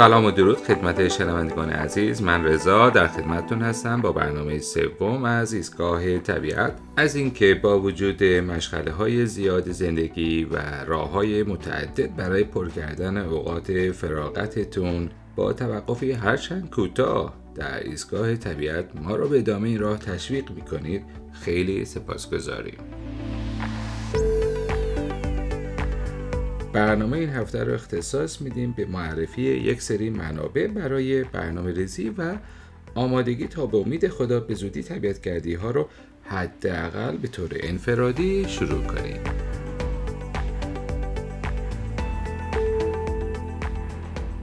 سلام و درود خدمت شنوندگان عزیز. من رضا در خدمتتون هستم با برنامه سوم از ایستگاه طبیعت. از اینکه با وجود مشغله های زیاد زندگی و راه های متعدد برای پر کردن اوقات فراغتتون با توقفی هرچند کوتاه در ایستگاه طبیعت ما را به ادامه این راه تشویق می‌کنید خیلی سپاسگزاریم. برنامه این هفته رو اختصاص میدیم به معرفی یک سری منابع برای برنامه ریزی و آمادگی تا به امید خدا به زودی طبیعت گردی ها رو حداقل به طور انفرادی شروع کنیم.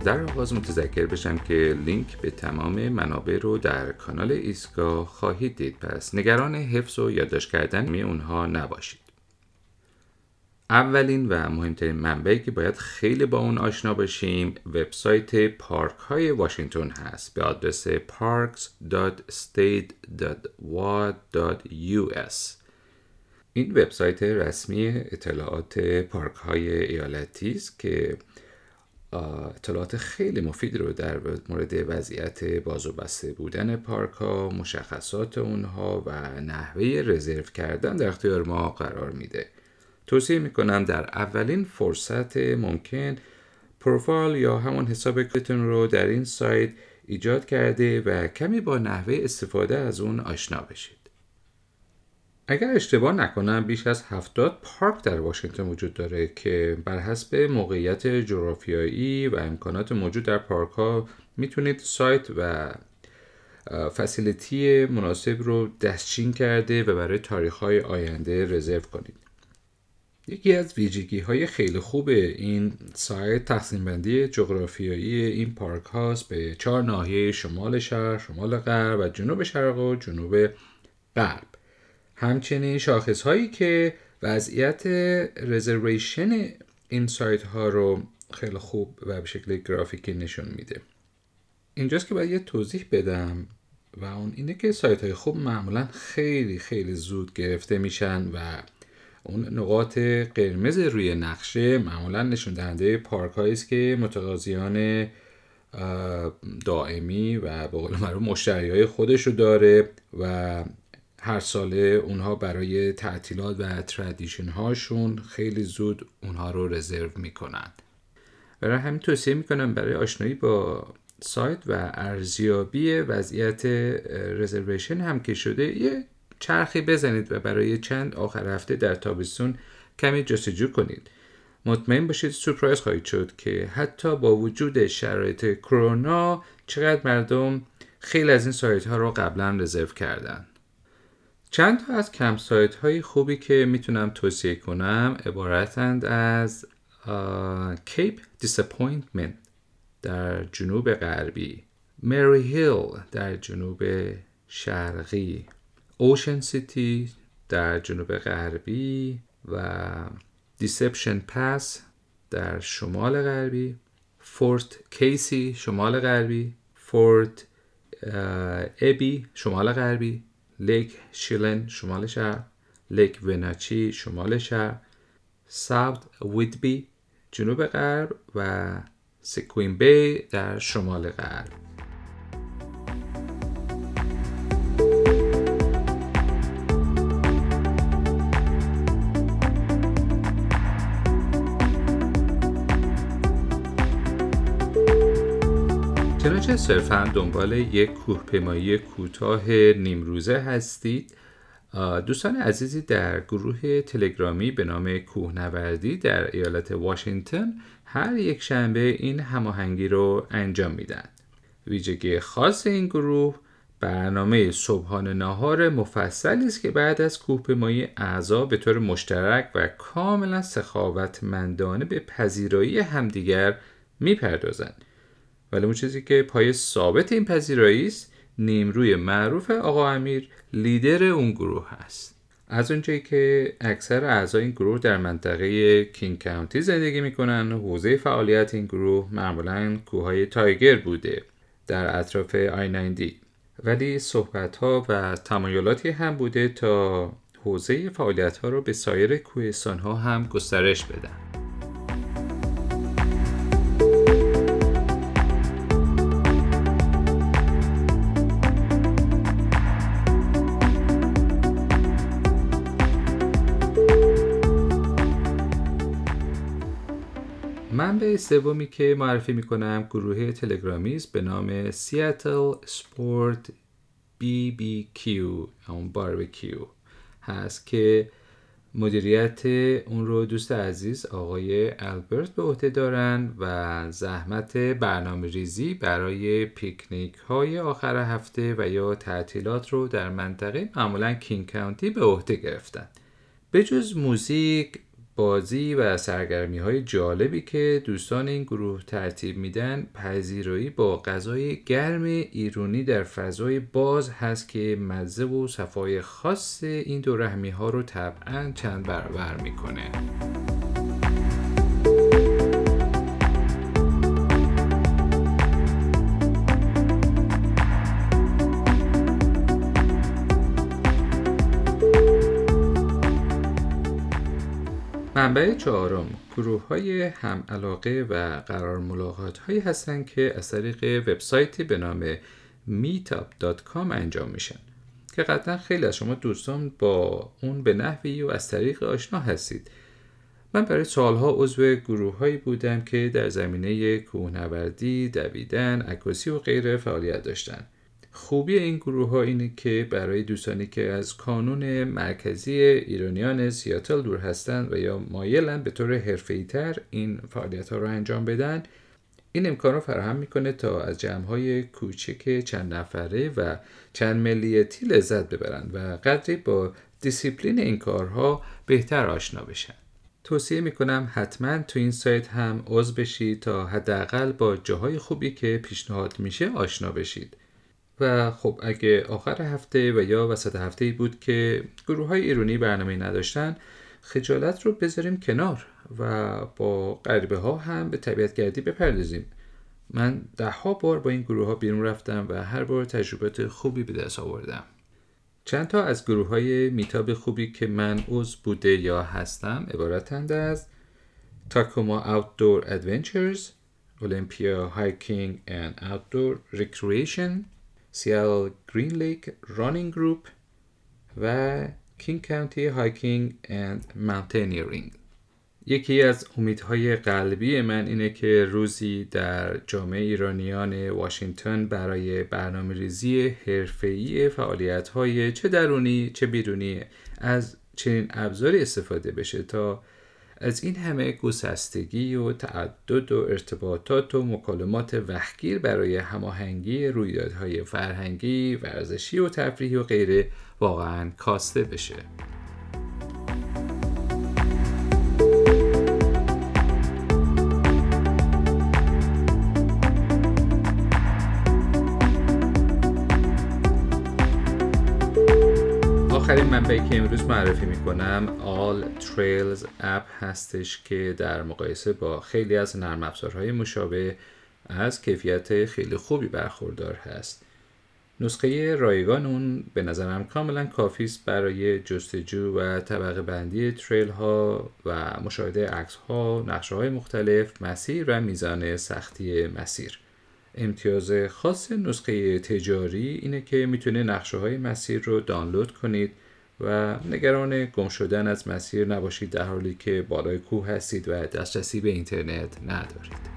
در آغاز متذکر بشم که لینک به تمام منابع رو در کانال ایستگاه خواهید دید. پس نگران حفظ و یادداشت کردن می اونها نباشید. اولین و مهمترین منبعی که باید خیلی با اون آشنا باشیم وبسایت پارک های واشنگتن هست به آدرس parks.state.wa.us این وبسایت رسمی اطلاعات پارک های ایالتی است که اطلاعات خیلی مفید رو در مورد وضعیت باز و بسته بودن پارک ها، مشخصات اونها و نحوه رزرو کردن در اختیار ما قرار میده. توصیه می‌کنم در اولین فرصت ممکن پروفایل یا همون حساب کتون رو در این سایت ایجاد کرده و کمی با نحوه استفاده از اون آشنا بشید. اگر اشتباه نکنم بیش از 70 پارک در واشنگتن وجود داره که بر حسب موقعیت جغرافیایی و امکانات موجود در پارک ها می‌تونید سایت و فسیلیتی مناسب رو دستچین کرده و برای تاریخ های آینده رزرو کنید. یکی از ویژگی های خیلی خوب این سایت تقسیم بندی جغرافیایی این پارک هاست به چهار ناحیه شمال شهر، شمال غرب و جنوب شرق و جنوب غرب. همچنین شاخص هایی که وضعیت رزرویشن این سایت ها رو خیلی خوب و به شکل گرافیکی نشون میده. اینجاست که باید یه توضیح بدم و اون اینه که سایت های خوب معمولا خیلی خیلی زود گرفته میشن و اون نقاط قرمز روی نقشه معمولا نشون دهنده پارک است که متقاضیان دائمی و به قول معروف مشتری های خودش رو داره و هر ساله اونها برای تعطیلات و تردیشن هاشون خیلی زود اونها رو رزرو می‌کنن. برای همین توصیه می‌کنم برای آشنایی با سایت و ارزیابی وضعیت رزرویشن هم که شده یه چرخی بزنید و برای چند آخر هفته در تابستون کمی جستجو کنید. مطمئن باشید سورپرایز خواهید شد که حتی با وجود شرایط کرونا چقدر مردم خیلی از این سایت ها رو قبلا رزرو کردن. چند تا از campsite های خوبی که می‌تونم توصیه کنم عبارتند از Cape Disappointment در جنوب غربی Maryhill در جنوب شرقی. Ocean City در جنوب غربی و Deception Pass در شمال غربی Fort Casey شمال غربی Fort Ebey شمال غربی Lake Chelan شمال شهر Lake Wenatchee شمال شهر South Whidbey جنوب غرب و سکوین بی در شمال غرب. چنانچه صرفا دنبال یک کوهپیمایی کوتاه نیمروزه هستید؟ دوستان عزیزی در گروه تلگرامی به نام کوهنوردی در ایالت واشنگتن هر یک شنبه این هماهنگی رو انجام میدن. ویژگی خاص این گروه برنامه صبحانه ناهار مفصلی است که بعد از کوهپیمایی اعضا به طور مشترک و کاملا سخاوتمندانه به پذیرایی همدیگر می‌پردازند. ولی اون چیزی که پای ثابت این پذیرایی است نیمروی معروف آقا امیر لیدر اون گروه هست. از اونجایی که اکثر اعضای این گروه در منطقه کینگ کانتی زندگی می‌کنن حوزه فعالیت این گروه معمولا کوههای تایگر بوده در اطراف آی 90 ولی صحبت ها و تمایلاتی هم بوده تا حوزه فعالیت ها رو به سایر کوهستان ها هم گسترش بدن. سومی که معرفی می‌کنم گروه تلگرامی است به نام Seattle Sport BBQ. BBQ همون باربیکیو هست که مدیریت اون رو دوست عزیز آقای البرت به عهده دارن و زحمت برنامه ریزی برای پیکنیک های آخر هفته و یا تعطیلات رو در منطقه معمولا King County به عهده گرفتن. به جز موزیک بازی و سرگرمی های جالبی که دوستان این گروه ترتیب میدن پذیرایی با غذای گرم ایرونی در فضای باز هست که مزه و صفای خاص این دو رحمی ها رو طبعا چند برابر می‌کنه. منبع چهارم گروه های هم علاقه و قرار ملاقات هایی هستند که از طریق وبسایتی به نام meetup.com انجام میشن که قطعا خیلی از شما دوستان با اون به نحوی و از طریق آشنا هستید من برای سالها عضو گروه هایی بودم که در زمینه کوهنوردی، دویدن، عکاسی و غیره فعالیت داشتند. خوبی این گروه ها اینه که برای دوستانی که از کانون مرکزی ایرانیان سیاتل دور هستند و یا مایلن به طور حرفه‌ای تر این فعالیت ها رو انجام بدن این امکان رو فراهم می‌کنه تا از جمع های کوچک چند نفره و چند ملیتی لذت ببرند و قدری با دیسیپلین این کارها بهتر آشنا بشن. توصیه می‌کنم حتما تو این سایت هم عضو بشید تا حداقل با جاهای خوبی که پیشنهاد میشه آشنا بشید. و خب اگه آخر هفته و یا وسط هفته ای بود که گروه های ایرونی برنامه نداشتن خجالت رو بذاریم کنار و با غریبه ها هم به طبیعت گردی بپردازیم. من ده ها بار با این گروه ها بیرون رفتم و هر بار تجربات خوبی به دست آوردم. چند تا از گروه های Meetup خوبی که من عضو بوده یا هستم عبارتند از Tacoma Outdoor Adventures Olympia Hiking and Outdoor Recreation Seattle Green Lake Running Group و King County Hiking and Mountaineering یکی از امیدهای قلبی من اینه که روزی در جامعه ایرانیان واشنگتن برای برنامه ریزی حرفه‌ای فعالیت های چه درونی چه بیرونی از چنین ابزاری استفاده بشه تا از این همه گسستگی و تعدد و ارتباطات و مکالمات وقت‌گیر برای هماهنگی رویدادهای فرهنگی، ورزشی و تفریحی و غیره واقعا کاسته بشه. آخرین منبعی که امروز معرفی می‌کنم All Trails اپ هستش که در مقایسه با خیلی از نرم افزارهای مشابه از کیفیت خیلی خوبی برخوردار هست نسخه رایگان اون به نظرم کاملا کافی است برای جستجو و طبقه بندی تریل ها و مشاهده عکس ها، نقشه های مختلف، مسیر و میزان سختی مسیر. امتیاز خاص نسخه تجاری اینه که می‌تونه نقشه های مسیر رو دانلود کنید و نگران گم شدن از مسیر نباشید در حالی که بالای کوه هستید و دسترسی به اینترنت ندارید.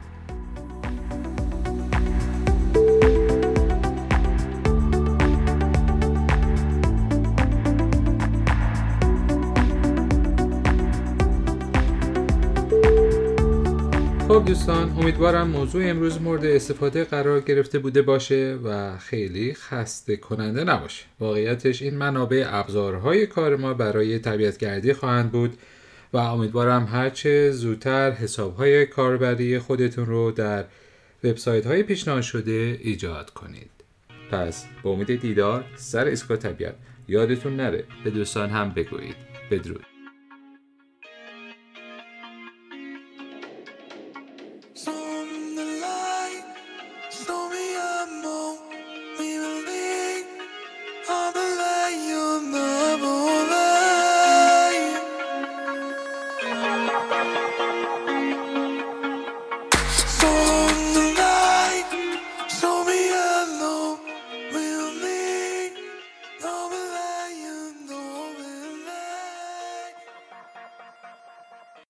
خب دوستان امیدوارم موضوع امروز مورد استفاده قرار گرفته بوده باشه و خیلی خسته کننده نباشه. واقعیتش این منابع ابزارهای کار ما برای طبیعتگردی خواهند بود و امیدوارم هرچه زودتر حسابهای کاربری خودتون رو در وبسایت های پیشنهاد شده ایجاد کنید. پس با امید دیدار سر اسکا طبیعت یادتون نره. به دوستان هم بگویید. بدرود.